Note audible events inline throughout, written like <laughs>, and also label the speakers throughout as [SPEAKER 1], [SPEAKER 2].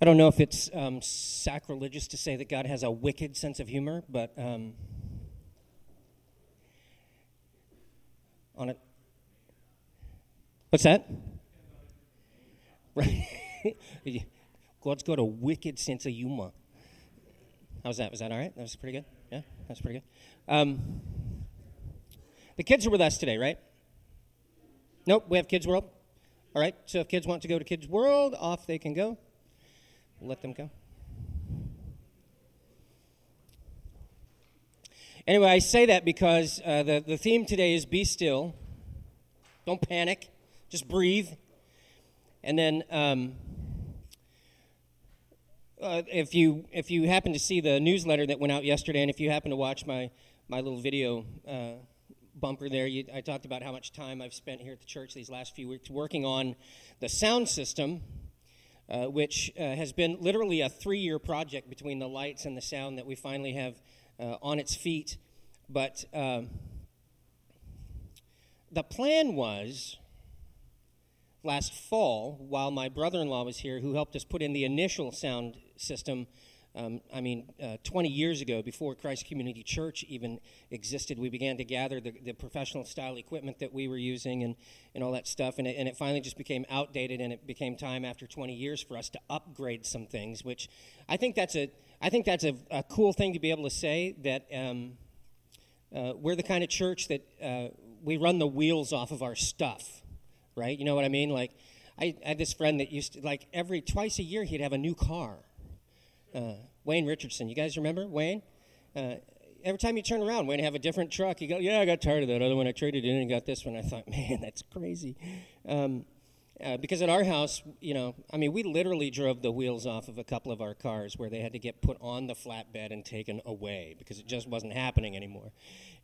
[SPEAKER 1] I don't know if it's um, sacrilegious to say that God has a wicked sense of humor, but um, on it. What's that? Right. <laughs> God's got a wicked sense of humor. How's that? Was that all right? That was pretty good. Yeah, that's pretty good. Um, the kids are with us today, right? Nope, we have Kids World. All right, so if kids want to go to Kids World, off they can go. Let them go. Anyway, I say that because uh, the, the theme today is be still. Don't panic. Just breathe. And then, um, uh, if you if you happen to see the newsletter that went out yesterday, and if you happen to watch my my little video uh, bumper there, you, I talked about how much time I've spent here at the church these last few weeks working on the sound system uh, which uh, has been literally a three year project between the lights and the sound that we finally have uh, on its feet. But um, the plan was last fall, while my brother in law was here, who helped us put in the initial sound system um, I mean, uh, 20 years ago, before Christ Community Church even existed, we began to gather the, the, professional style equipment that we were using and, and all that stuff. And it, and it finally just became outdated, and it became time after 20 years for us to upgrade some things, which I think that's a, I think that's a, a cool thing to be able to say that um, uh, we're the kind of church that uh, we run the wheels off of our stuff, right? You know what I mean? Like, I, I had this friend that used to, like, every twice a year he'd have a new car uh, Wayne Richardson. You guys remember Wayne? Uh, every time you turn around, Wayne have a different truck. You go, yeah, I got tired of that other one. I traded in and got this one. I thought, man, that's crazy. Um, uh, because at our house, you know, I mean, we literally drove the wheels off of a couple of our cars where they had to get put on the flatbed and taken away because it just wasn't happening anymore,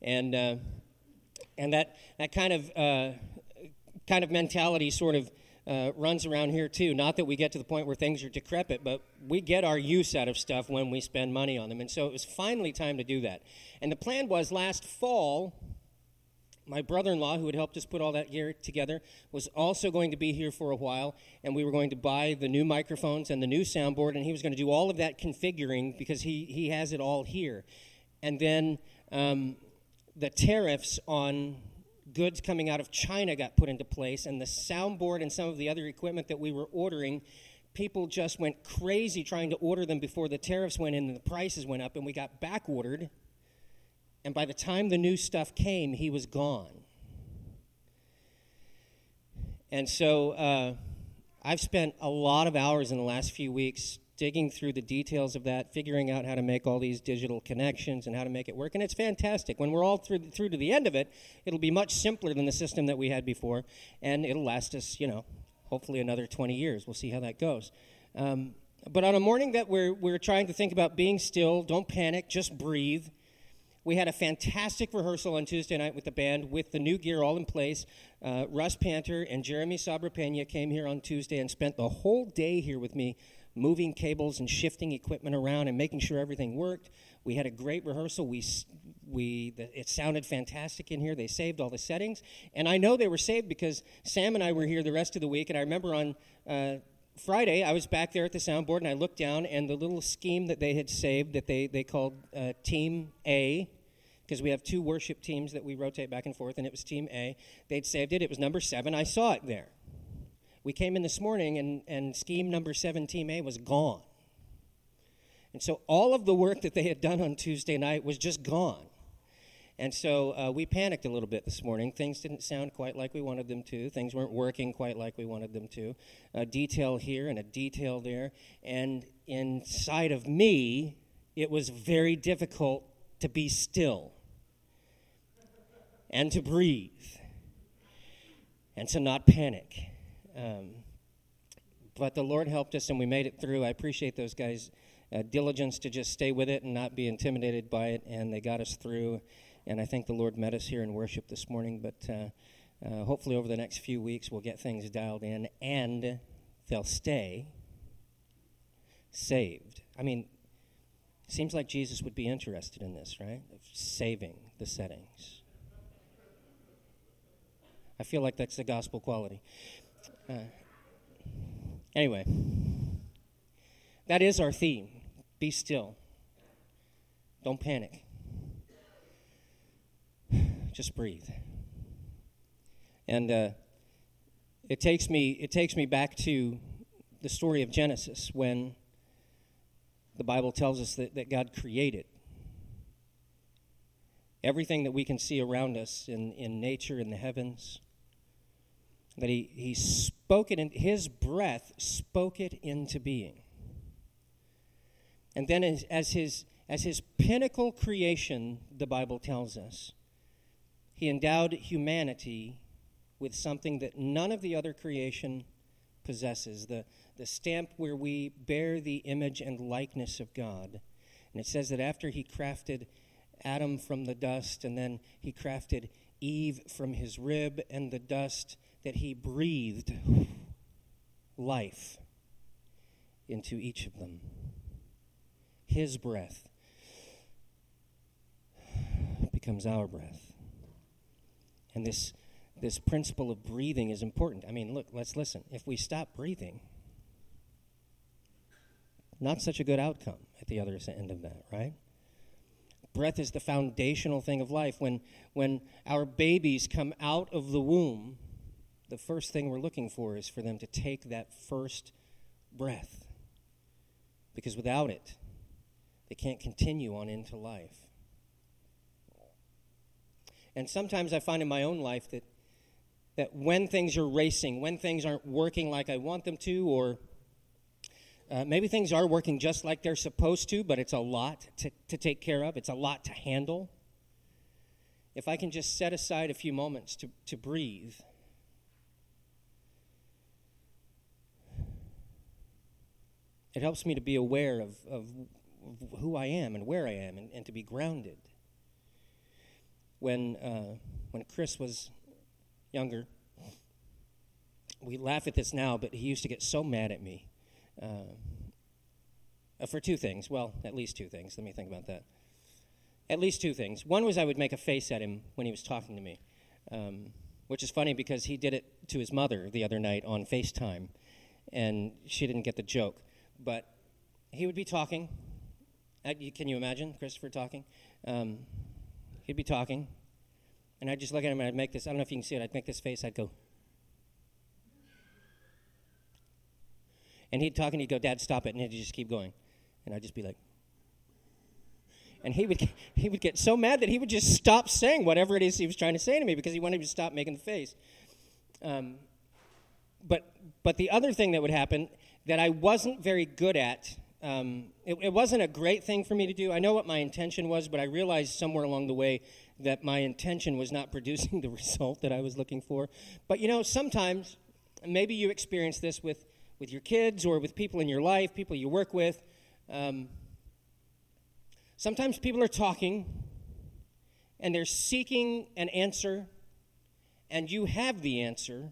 [SPEAKER 1] and uh, and that that kind of uh, kind of mentality sort of uh, runs around here too. Not that we get to the point where things are decrepit, but we get our use out of stuff when we spend money on them. And so it was finally time to do that. And the plan was last fall, my brother in law, who had helped us put all that gear together, was also going to be here for a while, and we were going to buy the new microphones and the new soundboard, and he was going to do all of that configuring because he, he has it all here. And then um, the tariffs on goods coming out of China got put into place, and the soundboard and some of the other equipment that we were ordering, people just went crazy trying to order them before the tariffs went in and the prices went up, and we got back ordered. And by the time the new stuff came, he was gone. And so uh, I've spent a lot of hours in the last few weeks digging through the details of that, figuring out how to make all these digital connections and how to make it work. And it's fantastic. When we're all through, through to the end of it, it'll be much simpler than the system that we had before, and it'll last us, you know, hopefully another 20 years. We'll see how that goes. Um, but on a morning that we're, we're trying to think about being still, don't panic, just breathe. We had a fantastic rehearsal on Tuesday night with the band with the new gear all in place. Uh, Russ Panther and Jeremy Sabra Pena came here on Tuesday and spent the whole day here with me moving cables and shifting equipment around and making sure everything worked. We had a great rehearsal. We, we, the, it sounded fantastic in here. They saved all the settings. And I know they were saved because Sam and I were here the rest of the week. And I remember on uh, Friday, I was back there at the soundboard and I looked down, and the little scheme that they had saved that they, they called uh, Team A, because we have two worship teams that we rotate back and forth, and it was Team A. They'd saved it. It was number seven. I saw it there. We came in this morning and, and scheme number seven, Team A, was gone. And so all of the work that they had done on Tuesday night was just gone. And so uh, we panicked a little bit this morning. Things didn't sound quite like we wanted them to. Things weren't working quite like we wanted them to. A detail here and a detail there. And inside of me, it was very difficult to be still and to breathe and to not panic. Um, but the Lord helped us and we made it through. I appreciate those guys' uh, diligence to just stay with it and not be intimidated by it, and they got us through. And I think the Lord met us here in worship this morning. But uh, uh, hopefully, over the next few weeks, we'll get things dialed in and they'll stay saved. I mean, seems like Jesus would be interested in this, right? Of saving the settings. I feel like that's the gospel quality. Uh, anyway, That is our theme. Be still. Don't panic. Just breathe. And uh, it takes me it takes me back to the story of Genesis when the Bible tells us that, that God created everything that we can see around us in, in nature, in the heavens. That he, he spoke it in his breath spoke it into being. And then as, as his as his pinnacle creation, the Bible tells us, he endowed humanity with something that none of the other creation possesses the, the stamp where we bear the image and likeness of God. And it says that after he crafted Adam from the dust, and then he crafted Eve from his rib and the dust, that he breathed life into each of them. His breath becomes our breath. And this, this principle of breathing is important. I mean, look, let's listen. If we stop breathing, not such a good outcome at the other end of that, right? Breath is the foundational thing of life. When, when our babies come out of the womb, the first thing we're looking for is for them to take that first breath. Because without it, they can't continue on into life. And sometimes I find in my own life that, that when things are racing, when things aren't working like I want them to, or uh, maybe things are working just like they're supposed to, but it's a lot to, to take care of, it's a lot to handle. If I can just set aside a few moments to, to breathe, it helps me to be aware of, of, who I am and where I am and, and to be grounded. When, uh, when Chris was younger, we laugh at this now, but he used to get so mad at me uh, for two things. Well, at least two things. Let me think about that. At least two things. One was I would make a face at him when he was talking to me, um, which is funny because he did it to his mother the other night on FaceTime, and she didn't get the joke. But he would be talking. Can you imagine Christopher talking? Um, he'd be talking, and I'd just look at him and I'd make this. I don't know if you can see it. I'd make this face. I'd go. And he'd talk and he'd go, Dad, stop it. And he'd just keep going. And I'd just be like, and he would, he would get so mad that he would just stop saying whatever it is he was trying to say to me because he wanted me to stop making the face. Um, but, but the other thing that would happen that I wasn't very good at, um, it, it wasn't a great thing for me to do. I know what my intention was, but I realized somewhere along the way that my intention was not <laughs> producing the result that I was looking for. But you know, sometimes, maybe you experience this with with your kids or with people in your life, people you work with. Um, sometimes people are talking and they're seeking an answer, and you have the answer,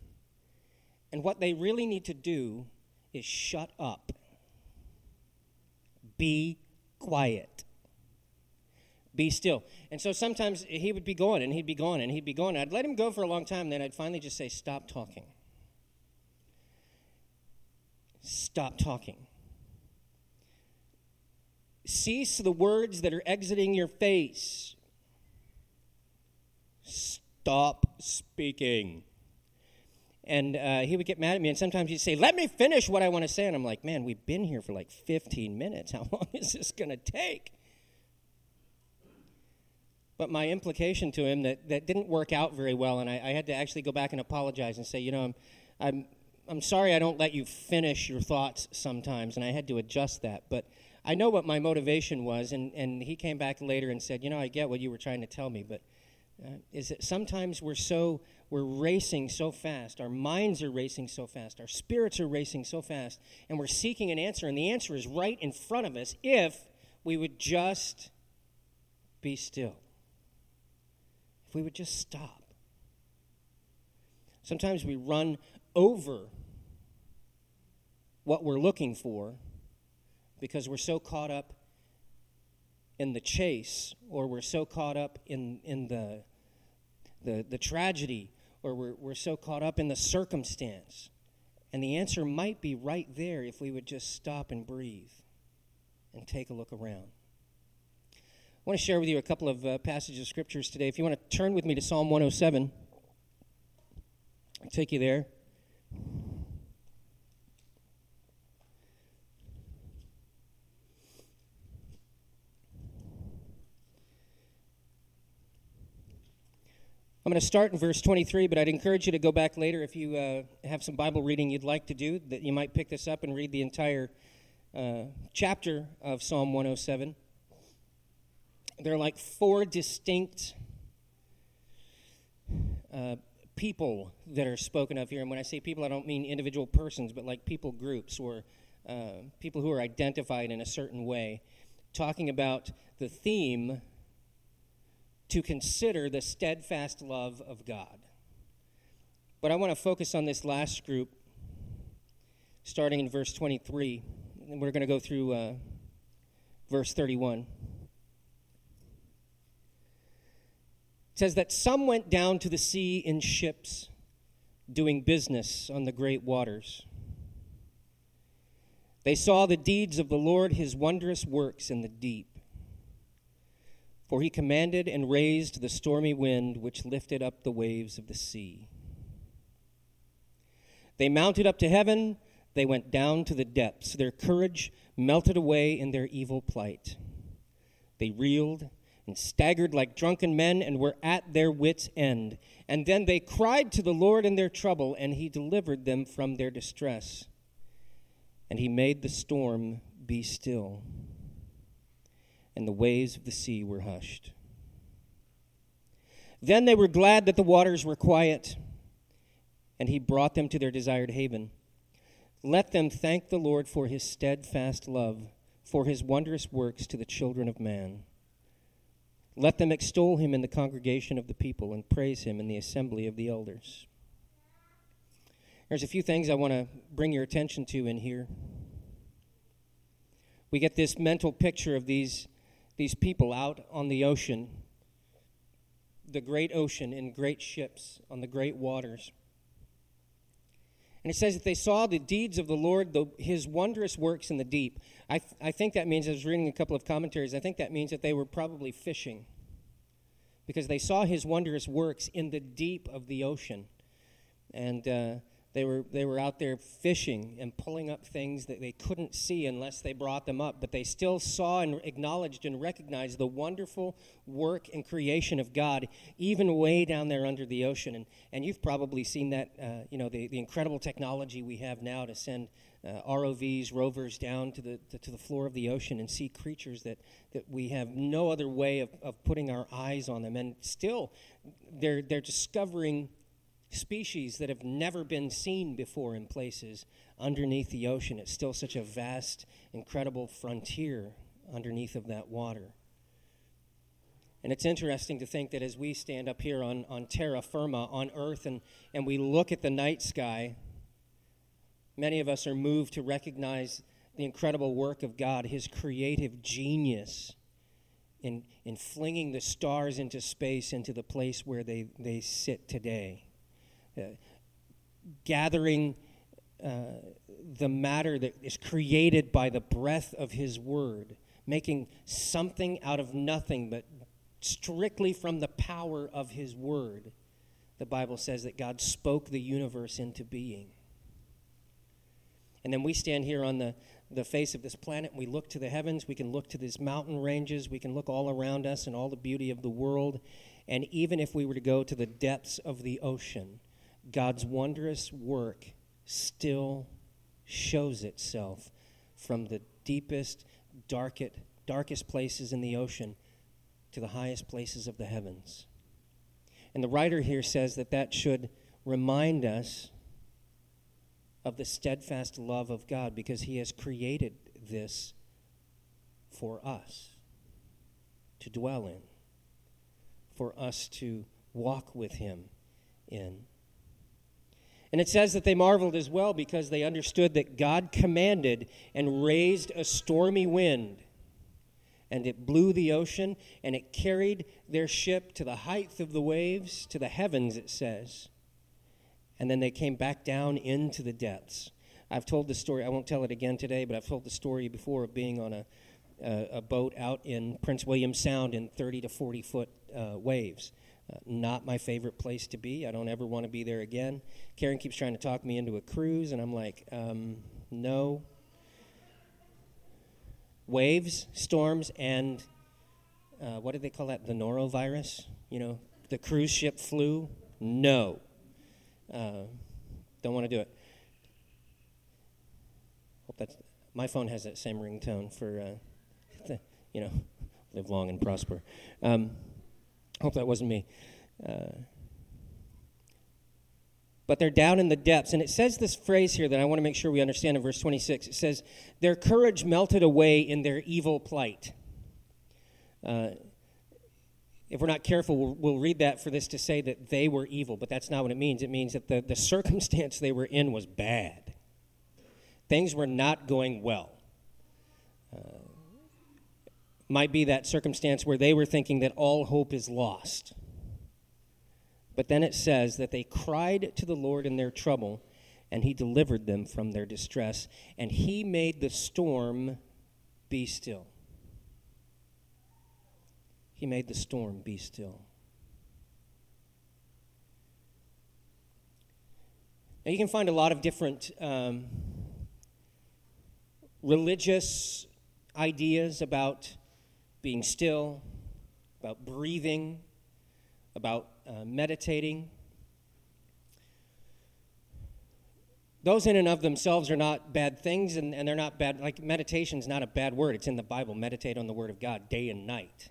[SPEAKER 1] and what they really need to do is shut up. Be quiet. Be still. And so sometimes he would be going and he'd be going and he'd be going. I'd let him go for a long time, then I'd finally just say, Stop talking. Stop talking. Cease the words that are exiting your face. Stop speaking. And uh, he would get mad at me, and sometimes he'd say, Let me finish what I want to say. And I'm like, Man, we've been here for like 15 minutes. <laughs> How long is this going to take? But my implication to him that, that didn't work out very well, and I, I had to actually go back and apologize and say, You know, I'm, I'm I'm sorry I don't let you finish your thoughts sometimes, and I had to adjust that. But I know what my motivation was, and, and he came back later and said, You know, I get what you were trying to tell me, but uh, is that sometimes we're so, we're racing so fast, our minds are racing so fast, our spirits are racing so fast, and we're seeking an answer, and the answer is right in front of us if we would just be still. If we would just stop. Sometimes we run over what we're looking for because we're so caught up in the chase or we're so caught up in, in the, the, the tragedy or we're, we're so caught up in the circumstance. And the answer might be right there if we would just stop and breathe. and take a look around. I want to share with you a couple of uh, passages of scriptures today. If you want to turn with me to Psalm 107, I'll take you there. I'm going to start in verse 23, but I'd encourage you to go back later if you uh, have some Bible reading you'd like to do, that you might pick this up and read the entire uh, chapter of Psalm 107. There are like four distinct uh, people that are spoken of here. And when I say people, I don't mean individual persons, but like people groups or uh, people who are identified in a certain way, talking about the theme to consider the steadfast love of God. But I want to focus on this last group, starting in verse 23, and we're going to go through uh, verse 31. It says that some went down to the sea in ships, doing business on the great waters. They saw the deeds of the Lord, his wondrous works in the deep. For he commanded and raised the stormy wind which lifted up the waves of the sea. They mounted up to heaven, they went down to the depths. Their courage melted away in their evil plight. They reeled and staggered like drunken men and were at their wits' end. And then they cried to the Lord in their trouble, and he delivered them from their distress. And he made the storm be still and the waves of the sea were hushed. Then they were glad that the waters were quiet, and he brought them to their desired haven. Let them thank the Lord for his steadfast love, for his wondrous works to the children of man. Let them extol him in the congregation of the people and praise him in the assembly of the elders. There's a few things I want to bring your attention to in here. We get this mental picture of these these people out on the ocean, the great ocean, in great ships on the great waters. And it says that they saw the deeds of the Lord, the, his wondrous works in the deep. I, th- I think that means, I was reading a couple of commentaries, I think that means that they were probably fishing because they saw his wondrous works in the deep of the ocean. And uh, they were, they were out there fishing and pulling up things that they couldn't see unless they brought them up, but they still saw and acknowledged and recognized the wonderful work and creation of God, even way down there under the ocean. And, and you've probably seen that, uh, you know, the, the incredible technology we have now to send uh, ROVs, rovers down to the, to, to the floor of the ocean and see creatures that, that we have no other way of, of putting our eyes on them. And still, they're, they're discovering species that have never been seen before in places underneath the ocean. It's still such a vast, incredible frontier underneath of that water. And it's interesting to think that as we stand up here on, on terra firma, on earth, and, and we look at the night sky, many of us are moved to recognize the incredible work of God, His creative genius in, in flinging the stars into space, into the place where they, they sit today. Gathering uh, the matter that is created by the breath of His Word, making something out of nothing, but strictly from the power of His Word. The Bible says that God spoke the universe into being. And then we stand here on the, the face of this planet we look to the heavens. We can look to these mountain ranges. We can look all around us and all the beauty of the world. And even if we were to go to the depths of the ocean, God's wondrous work still shows itself from the deepest, darkest, darkest places in the ocean to the highest places of the heavens. And the writer here says that that should remind us of the steadfast love of God because he has created this for us to dwell in, for us to walk with him in. And it says that they marveled as well because they understood that God commanded and raised a stormy wind. And it blew the ocean and it carried their ship to the height of the waves, to the heavens, it says. And then they came back down into the depths. I've told the story, I won't tell it again today, but I've told the story before of being on a, uh, a boat out in Prince William Sound in 30 to 40 foot uh, waves. Uh, not my favorite place to be. I don't ever want to be there again. Karen keeps trying to talk me into a cruise, and I'm like, um, no. Waves, storms, and uh, what did they call that? The norovirus? You know, the cruise ship flu? No. Uh, don't want to do it. Hope that's my phone has that same ringtone for, uh, the, <laughs> you know, live long and prosper. Um, hope that wasn't me. Uh, but they're down in the depths. And it says this phrase here that I want to make sure we understand in verse 26. It says, Their courage melted away in their evil plight. Uh, if we're not careful, we'll, we'll, read that for this to say that they were evil, but that's not what it means. It means that the, the circumstance they were in was bad. Things were not going well. Uh, might be that circumstance where they were thinking that all hope is lost. But then it says that they cried to the Lord in their trouble, and he delivered them from their distress, and he made the storm be still. He made the storm be still. Now, you can find a lot of different um, religious ideas about being still, about breathing, about uh, meditating. Those in and of themselves are not bad things, and, and they're not bad. Like meditation is not a bad word. It's in the Bible. Meditate on the Word of God day and night.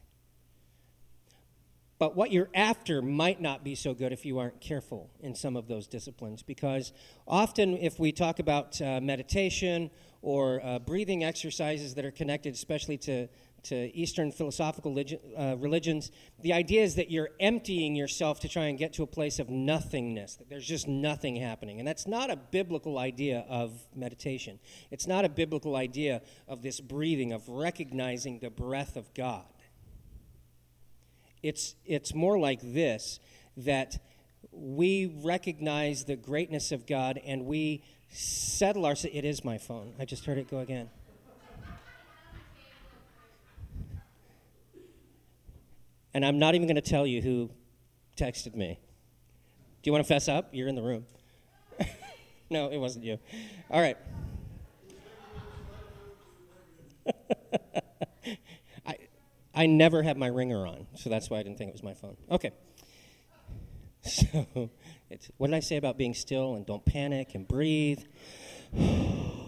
[SPEAKER 1] But what you're after might not be so good if you aren't careful in some of those disciplines. Because often, if we talk about uh, meditation or uh, breathing exercises that are connected, especially to, to Eastern philosophical uh, religions, the idea is that you're emptying yourself to try and get to a place of nothingness, that there's just nothing happening. And that's not a biblical idea of meditation. It's not a biblical idea of this breathing, of recognizing the breath of God. It's, it's more like this that we recognize the greatness of God and we settle our. It is my phone. I just heard it go again. And I'm not even going to tell you who texted me. Do you want to fess up? You're in the room. <laughs> no, it wasn't you. All right. <laughs> I I never have my ringer on, so that's why I didn't think it was my phone. Okay. <laughs> So, it's, what did I say about being still and don't panic and breathe? <sighs> <sighs>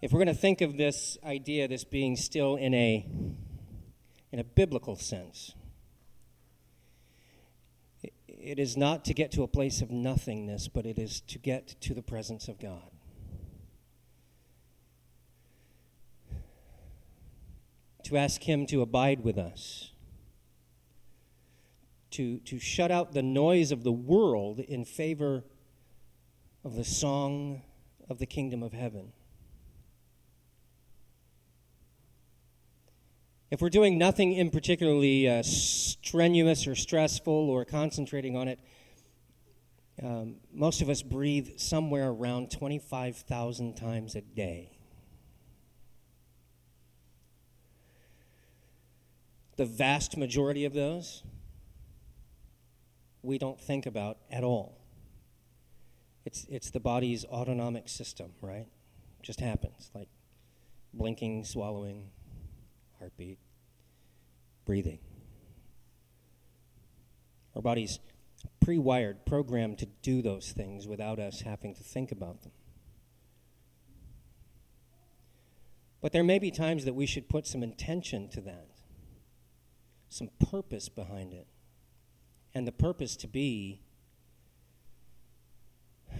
[SPEAKER 1] if we're going to think of this idea, this being still in a in a biblical sense, it is not to get to a place of nothingness, but it is to get to the presence of God. to ask Him to abide with us, to, to shut out the noise of the world in favor of the song of the kingdom of heaven. If we're doing nothing in particularly uh, strenuous or stressful or concentrating on it, um, most of us breathe somewhere around 25,000 times a day. The vast majority of those we don't think about at all. It's, it's the body's autonomic system, right? Just happens, like blinking, swallowing, heartbeat, breathing. Our body's pre wired, programmed to do those things without us having to think about them. But there may be times that we should put some intention to that some purpose behind it. And the purpose to be <sighs>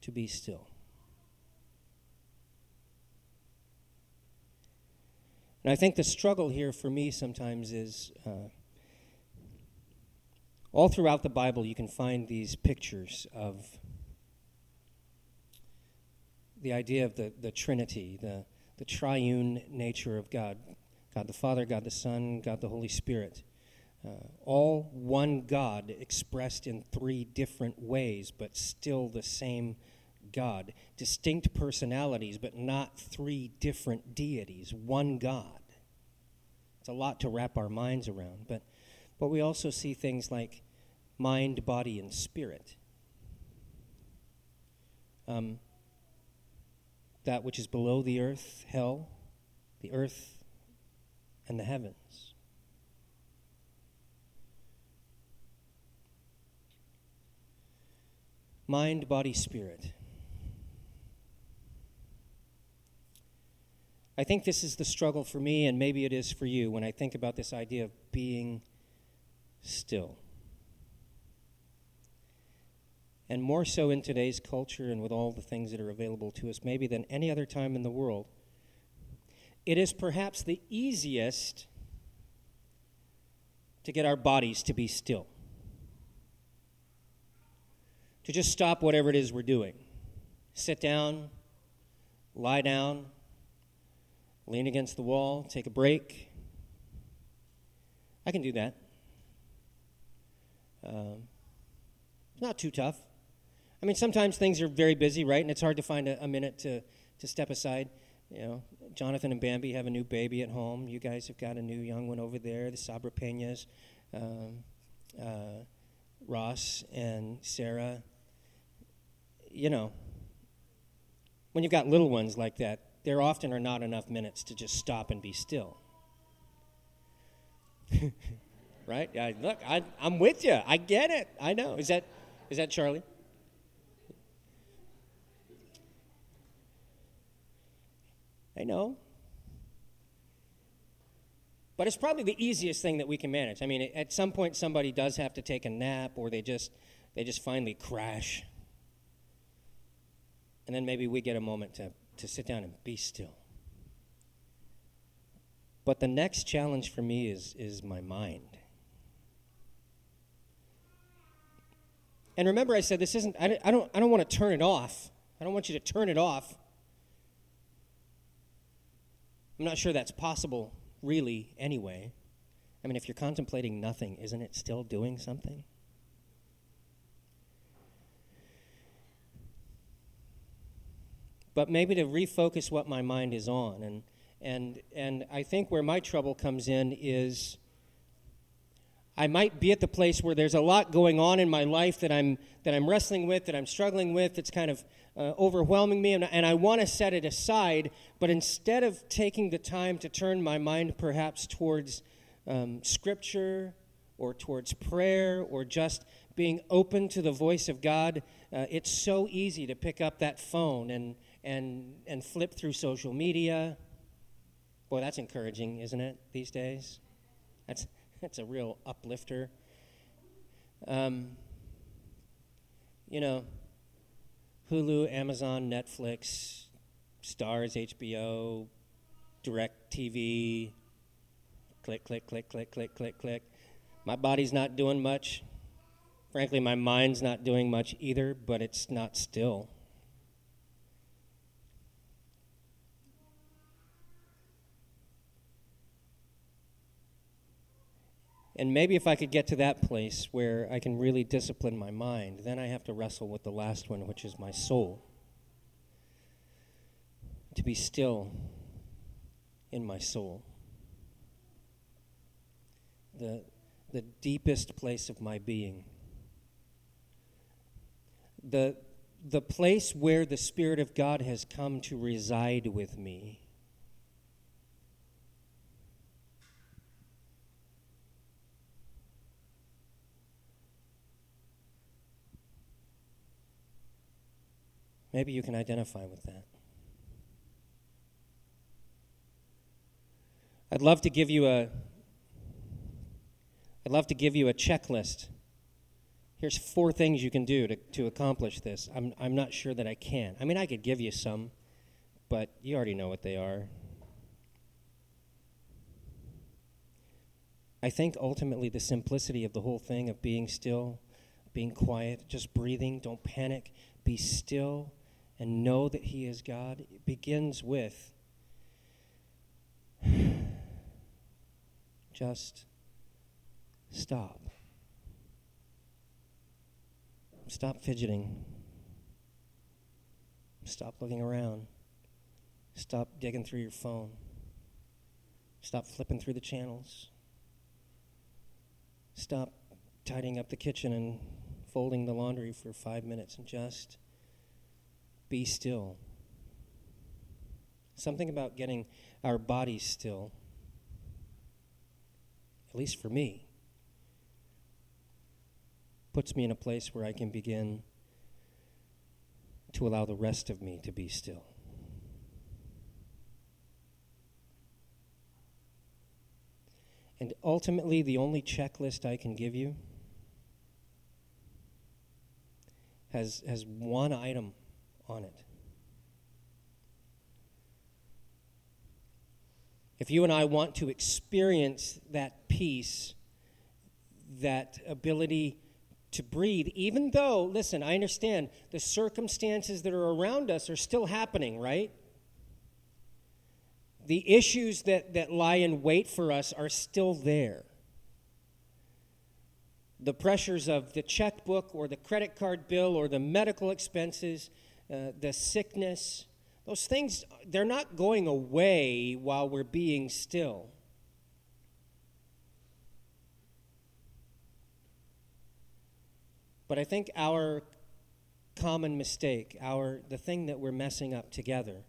[SPEAKER 1] to be still. And I think the struggle here for me sometimes is uh, all throughout the Bible, you can find these pictures of the idea of the, the Trinity, the, the triune nature of God God the Father, God the Son, God the Holy Spirit. Uh, all one God expressed in three different ways, but still the same God. Distinct personalities, but not three different deities. One God. It's a lot to wrap our minds around, but, but we also see things like mind, body, and spirit. Um, that which is below the earth, hell, the earth, and the heavens. Mind, body, spirit. I think this is the struggle for me, and maybe it is for you, when I think about this idea of being still. And more so in today's culture and with all the things that are available to us, maybe than any other time in the world. It is perhaps the easiest to get our bodies to be still, to just stop whatever it is we're doing. Sit down, lie down, lean against the wall, take a break. I can do that. Um, not too tough. I mean, sometimes things are very busy, right? And it's hard to find a, a, minute to, to step aside. You know, Jonathan and Bambi have a new baby at home. You guys have got a new young one over there, the Sabra Peñas. Um, uh, Ross and Sarah. You know, when you've got little ones like that, there often are not enough minutes to just stop and be still. <laughs> right? I, look, I, I'm with you. I get it. I know. Is that, is that Charlie? I know. But it's probably the easiest thing that we can manage. I mean, at some point, somebody does have to take a nap, or they just they just finally crash, and then maybe we get a moment to to sit down and be still. But the next challenge for me is, is my mind. And remember, I said this isn't, I, I, don't, I don't want to turn it off. I don't want you to turn it off. I'm not sure that's possible, really, anyway. I mean, if you're contemplating nothing, isn't it still doing something? But maybe to refocus what my mind is on. And, and, and I think where my trouble comes in is I might be at the place where there's a lot going on in my life that I'm, that I'm wrestling with, that I'm struggling with, that's kind of uh, overwhelming me, and, and I want to set it aside, but instead of taking the time to turn my mind perhaps towards um, Scripture or towards prayer or just being open to the voice of God, uh, it's so easy to pick up that phone and, and, and flip through social media. Boy, that's encouraging, isn't it, these days? That's, <laughs> that's a real uplifter. Um, you know, Hulu, Amazon, Netflix, Starz, HBO, DirecTV, click, click, click, click, click, click, click. My body's not doing much. Frankly, my mind's not doing much either, but it's not still. And maybe if I could get to that place where I can really discipline my mind, then I have to wrestle with the last one, which is my soul. To be still in my soul. The, the deepest place of my being. The, the place where the Spirit of God has come to reside with me. Maybe you can identify with that. I'd love to give you a I'd love to give you a checklist. Here's four things you can do to, to accomplish this. I'm, I'm not sure that I can. I mean, I could give you some, but you already know what they are. I think ultimately the simplicity of the whole thing of being still, being quiet, just breathing, don't panic, be still and know that He is God, it begins with <sighs> just Stop. Stop fidgeting. Stop looking around. Stop digging through your phone. Stop flipping through the channels. Stop tidying up the kitchen and folding the laundry for five minutes and just be still. Something about getting our bodies still, at least for me, puts me in a place where I can begin to allow the rest of me to be still. And ultimately, the only checklist I can give you has, has one item on it. If you and I want to experience that peace, that ability to breathe, even though, listen, I understand the circumstances that are around us are still happening, right? The issues that, that lie in wait for us are still there. The pressures of the checkbook or the credit card bill or the medical expenses, uh, the sickness, those things, they're not going away while we're being still. But I think our common mistake, our the thing that we're messing up together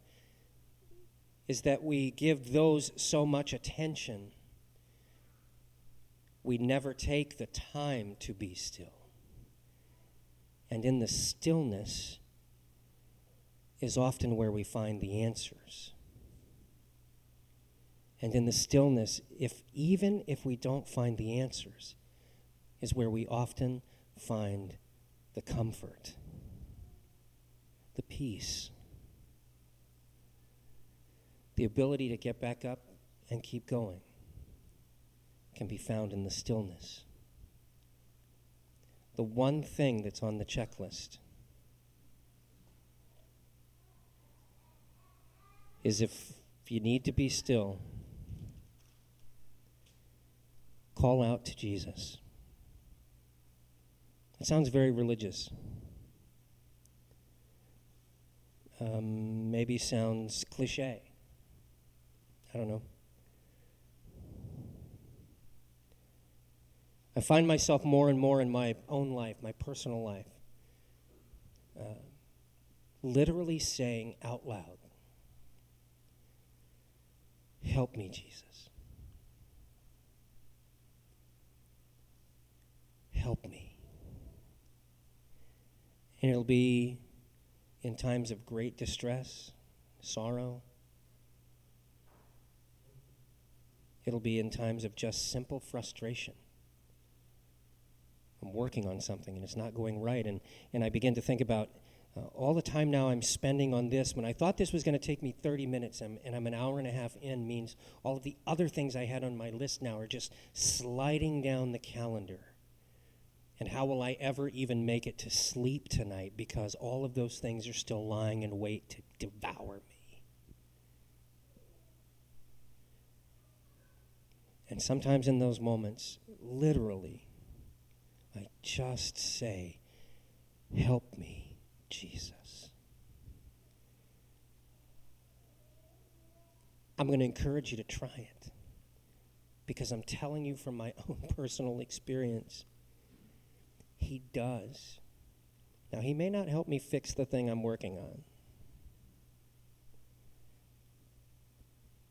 [SPEAKER 1] is that we give those so much attention. We never take the time to be still. And in the stillness is often where we find the answers. And in the stillness, if even if we don't find the answers, is where we often find the comfort, the peace, the ability to get back up and keep going can be found in the stillness. The one thing that's on the checklist is if you need to be still, call out to Jesus. It sounds very religious. Um, maybe sounds cliche. I don't know. I find myself more and more in my own life, my personal life, uh, literally saying out loud, Help me, Jesus. Help me. And it'll be in times of great distress, sorrow. It'll be in times of just simple frustration. I'm working on something and it's not going right. And, and I begin to think about uh, all the time now I'm spending on this. When I thought this was going to take me 30 minutes and, and I'm an hour and a half in, means all of the other things I had on my list now are just sliding down the calendar. And how will I ever even make it to sleep tonight because all of those things are still lying in wait to devour me? And sometimes in those moments, literally, I just say, Help me, Jesus. I'm going to encourage you to try it because I'm telling you from my <laughs> own personal experience he does. Now, He may not help me fix the thing I'm working on,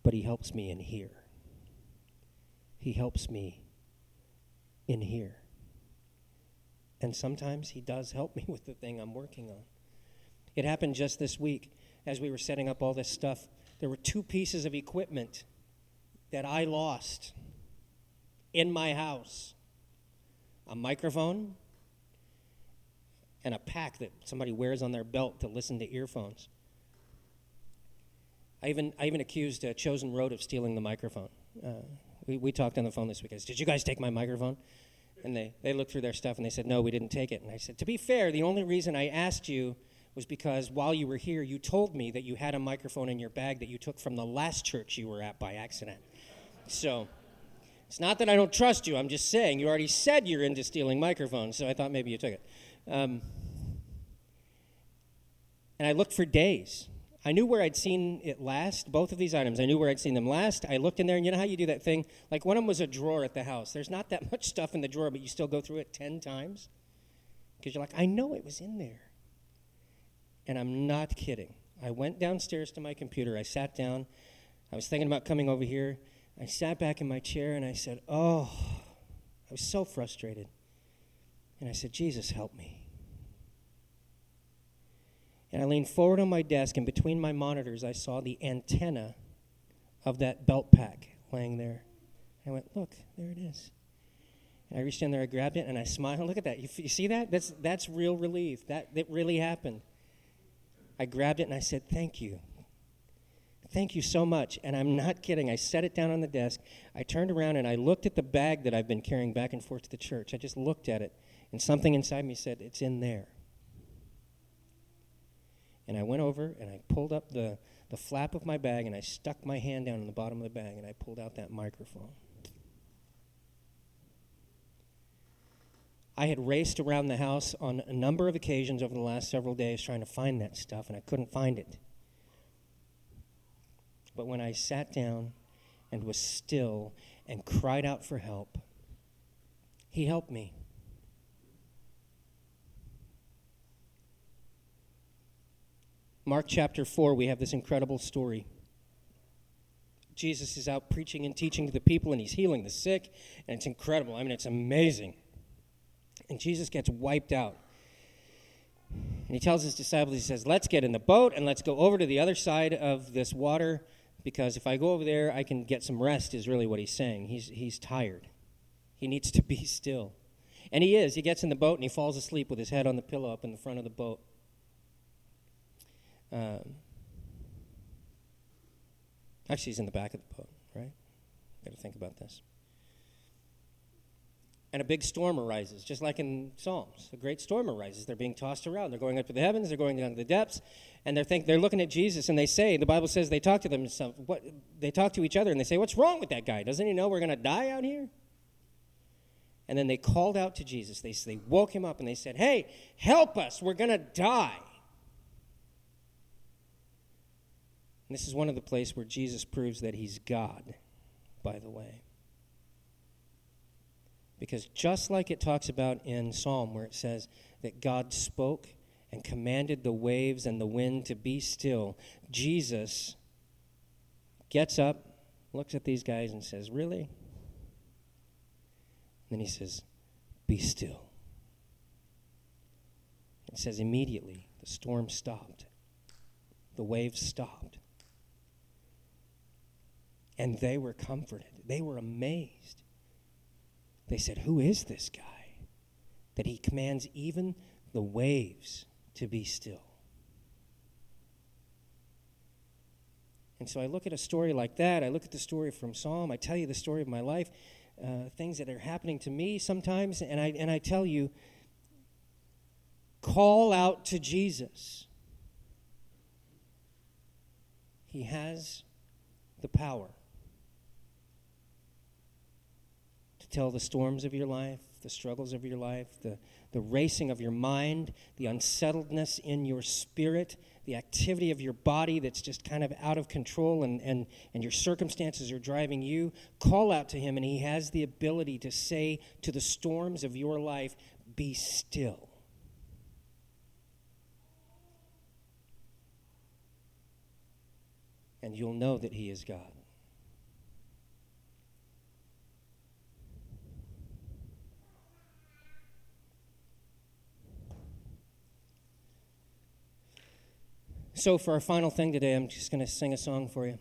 [SPEAKER 1] but He helps me in here. He helps me in here. And sometimes He does help me <laughs> with the thing I'm working on. It happened just this week as we were setting up all this stuff. There were two pieces of equipment that I lost in my house a microphone and a pack that somebody wears on their belt to listen to earphones. I even, I even accused uh, Chosen Road of stealing the microphone. Uh, we, we talked on the phone this week. I said, Did you guys take my microphone? And they, they looked through their stuff and they said, No, we didn't take it. And I said, To be fair, the only reason I asked you was because while you were here, you told me that you had a microphone in your bag that you took from the last church you were at by accident. So It's not that I don't trust you. I'm just saying you already said you're into stealing microphones, so I thought maybe you took it. Um, and I looked for days. I knew where I'd seen it last, both of these items. I knew where I'd seen them last. I looked in there, and you know how you do that thing? Like one of them was a drawer at the house. There's not that <laughs> much stuff in the drawer, but you still go through it 10 times? Because you're like, I know it was in there. And I'm not kidding. I went downstairs to my computer. I sat down. I was thinking about coming over here. I sat back in my chair and I said, Oh, I was so frustrated. And I said, Jesus, help me. And I leaned forward on my desk, and between my monitors, I saw the antenna of that belt pack laying there. I went, Look, there it is. And I reached in there, I grabbed it, and I smiled. <laughs> Look at that. You, you see that? That's, that's real relief. That, that really happened. I grabbed it and I said, Thank you. Thank you so much. And I'm not kidding. I set it down on the desk. I turned around and I looked at the bag that I've been carrying back and forth to the church. I just looked at it, and something inside me said, It's in there. And I went over and I pulled up the, the flap of my bag and I stuck my hand down in the bottom of the bag and I pulled out that microphone. I had raced around the house on a number of occasions over the last several days trying to find that stuff, and I couldn't find it. But when I sat down and was still and cried out for help, He helped me. Mark chapter 4, we have this incredible story. Jesus is out preaching and teaching to the people, and he's healing the sick, and it's incredible. I mean, it's amazing. And Jesus gets wiped out. And he tells his disciples, he says, Let's get in the boat and let's go over to the other side of this water because if I go over there, I can get some rest, is really what he's saying. He's, he's tired. He needs to be <laughs> still. And he is. He gets in the boat and he falls asleep with his head on the pillow up in the front of the boat. Um, actually, he's in the back of the boat, right? Got to think about this. And a big storm arises, just like in Psalms. A great storm arises. They're being tossed around. They're going up to the heavens. They're going down to the depths, and they're think they're looking at Jesus, and they say, the Bible says they talk to themselves. What they talk to each other, and they say, "What's wrong with that guy? Doesn't he know we're going to die out here?" And then they called out to Jesus. They, they woke him up and they said, Hey, help us. We're going to die. And this is one of the places where Jesus proves that he's God, by the way. Because just like it talks about in Psalm, where it says that God spoke and commanded the waves and the wind to be still, Jesus gets up, looks at these guys, and says, Really? And then he says, Be still. It says, Immediately the storm stopped, the waves stopped. And they were comforted. They were amazed. They said, Who is this guy? That he commands even the waves to be still. And so I look at a story like that. I look at the story from Psalm. I tell you the story of my life, uh, things that are happening to me sometimes, and I, and I tell you, call out to Jesus. He has the power. Tell the storms of your life, the struggles of your life, the, the racing of your mind, the unsettledness in your spirit, the activity of your body that's just kind of out of control and, and, and your circumstances are driving you. Call out to Him, and He has the ability to say to the storms of your life, Be still. And you'll know that He is God. So, for our final thing today, I'm just going to sing a song for you.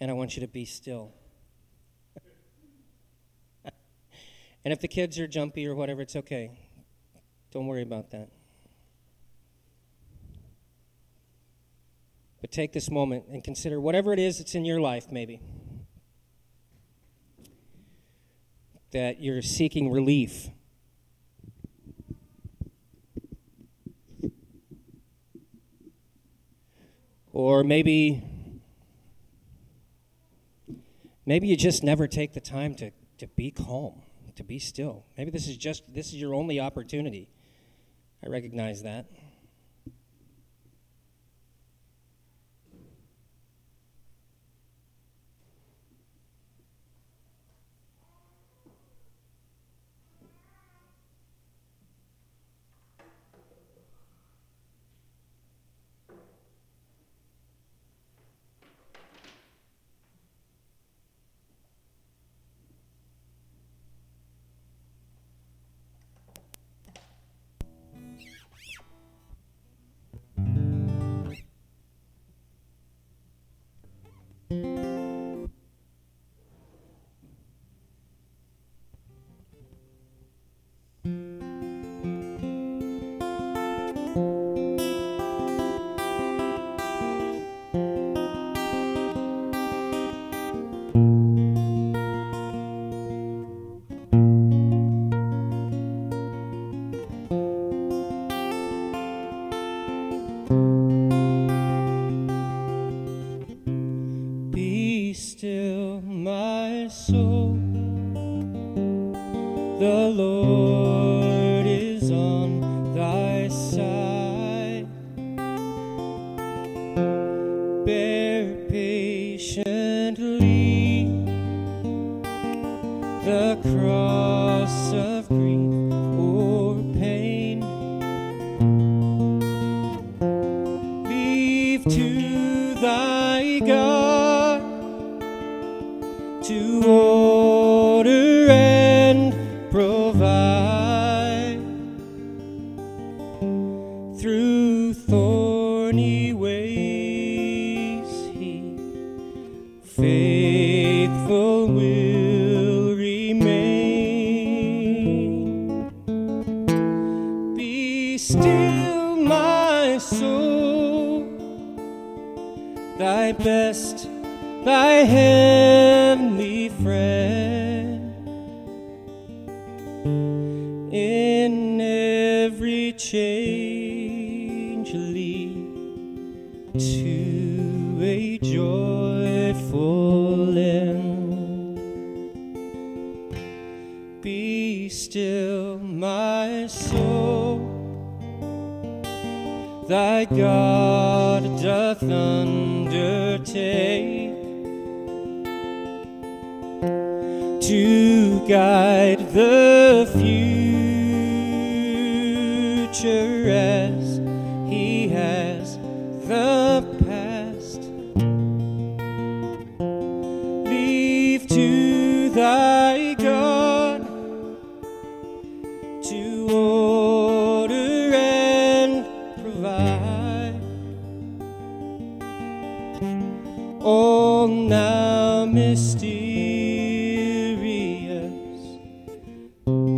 [SPEAKER 1] And I want you to be still. <laughs> and if the kids are jumpy or whatever, it's okay. Don't worry about that. But take this moment and consider whatever it is that's in your life, maybe, that you're seeking relief Or maybe maybe you just never take the time to, to be calm, to be still. Maybe this is just this is your only opportunity. I recognize that. many ways he faithful will remain. Be still, my soul, thy best. mysterious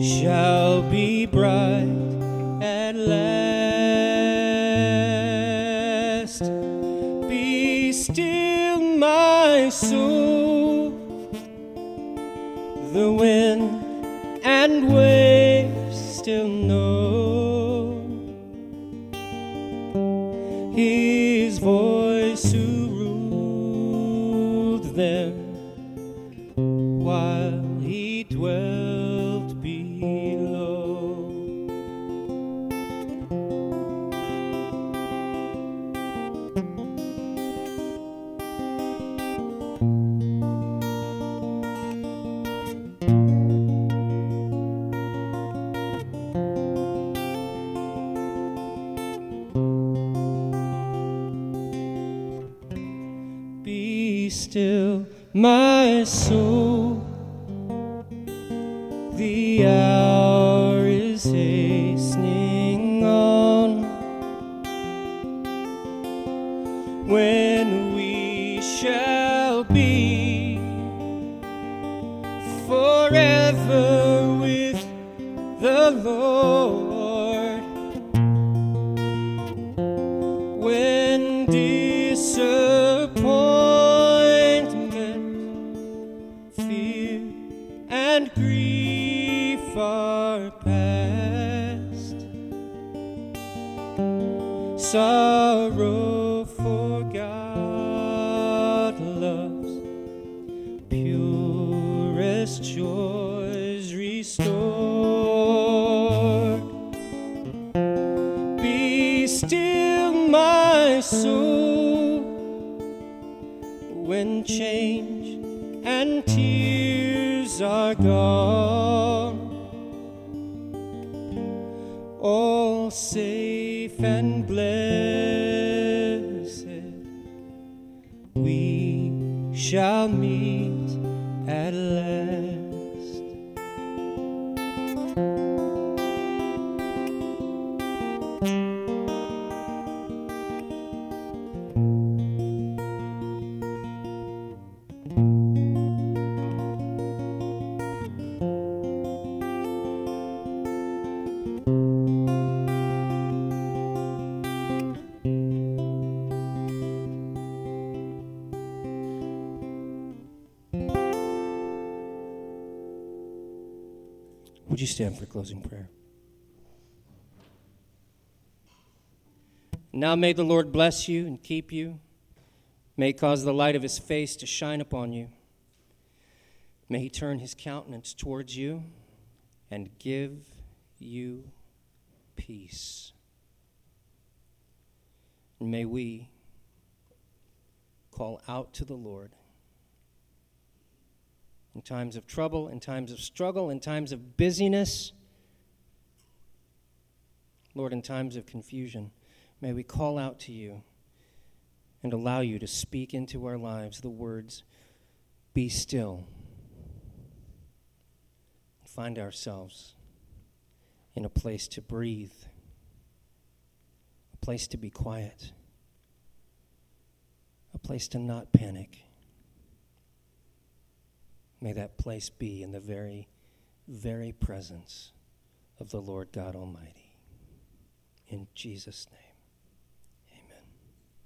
[SPEAKER 1] shall be bright at last. Be still, my soul. alone. You stand for closing prayer? Now may the Lord bless you and keep you. May cause the light of his face to shine upon you. May he turn his countenance towards you and give you peace. And may we call out to the Lord in times of trouble, in times of struggle, in times of busyness. Lord, in times of confusion, may we call out to you and allow you to speak into our lives the words, Be still. Find ourselves in a place to breathe, a place to be quiet, a place to not panic. May that place be in the very, very presence of the Lord God Almighty. In Jesus' name.